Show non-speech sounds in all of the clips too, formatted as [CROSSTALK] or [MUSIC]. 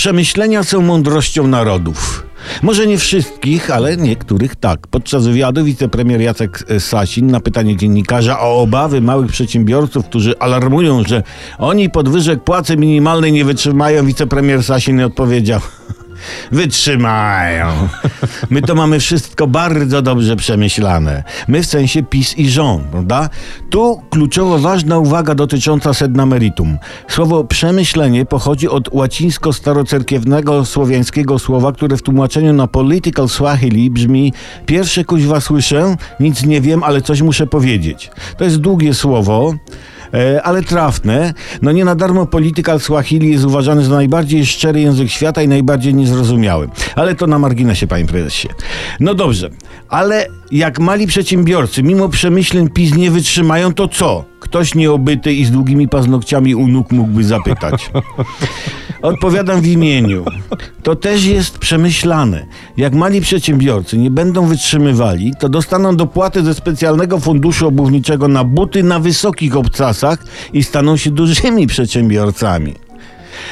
Przemyślenia są mądrością narodów. Może nie wszystkich, ale niektórych tak. Podczas wywiadu wicepremier Jacek Sasin na pytanie dziennikarza o obawy małych przedsiębiorców, którzy alarmują, że oni podwyżek płacy minimalnej nie wytrzymają, wicepremier Sasin odpowiedział [LAUGHS] – Wytrzymają. My to mamy wszystko bardzo dobrze przemyślane. My w sensie PiS i rząd, prawda? Tu kluczowo ważna uwaga dotycząca sedna meritum. Słowo przemyślenie pochodzi od łacińsko-starocerkiewnego słowiańskiego słowa, które w tłumaczeniu na political Swahili brzmi pierwsze kuźwa słyszę, nic nie wiem, ale coś muszę powiedzieć. To jest długie słowo. E, ale trafne. No nie na darmo political Swahili jest uważany za najbardziej szczery język świata i najbardziej niezrozumiały. Ale to na marginesie, panie prezesie. No dobrze, ale jak mali przedsiębiorcy mimo przemyśleń PiS nie wytrzymają, to co? Ktoś nieobyty i z długimi paznokciami u nóg mógłby zapytać. Odpowiadam w imieniu. To też jest przemyślane. Jak mali przedsiębiorcy nie będą wytrzymywali, to dostaną dopłaty ze specjalnego funduszu obuwniczego na buty na wysokich obcasach i staną się dużymi przedsiębiorcami.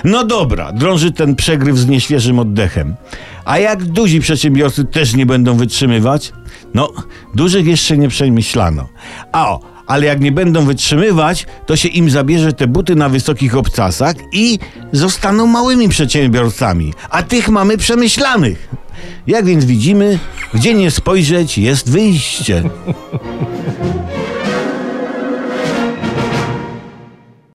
No dobra, drąży ten przegryw z nieświeżym oddechem. A jak duzi przedsiębiorcy też nie będą wytrzymywać? No, dużych jeszcze nie przemyślano. A o, ale jak nie będą wytrzymywać, to się im zabierze te buty na wysokich obcasach i zostaną małymi przedsiębiorcami. A tych mamy przemyślanych. Jak więc widzimy, gdzie nie spojrzeć, jest wyjście.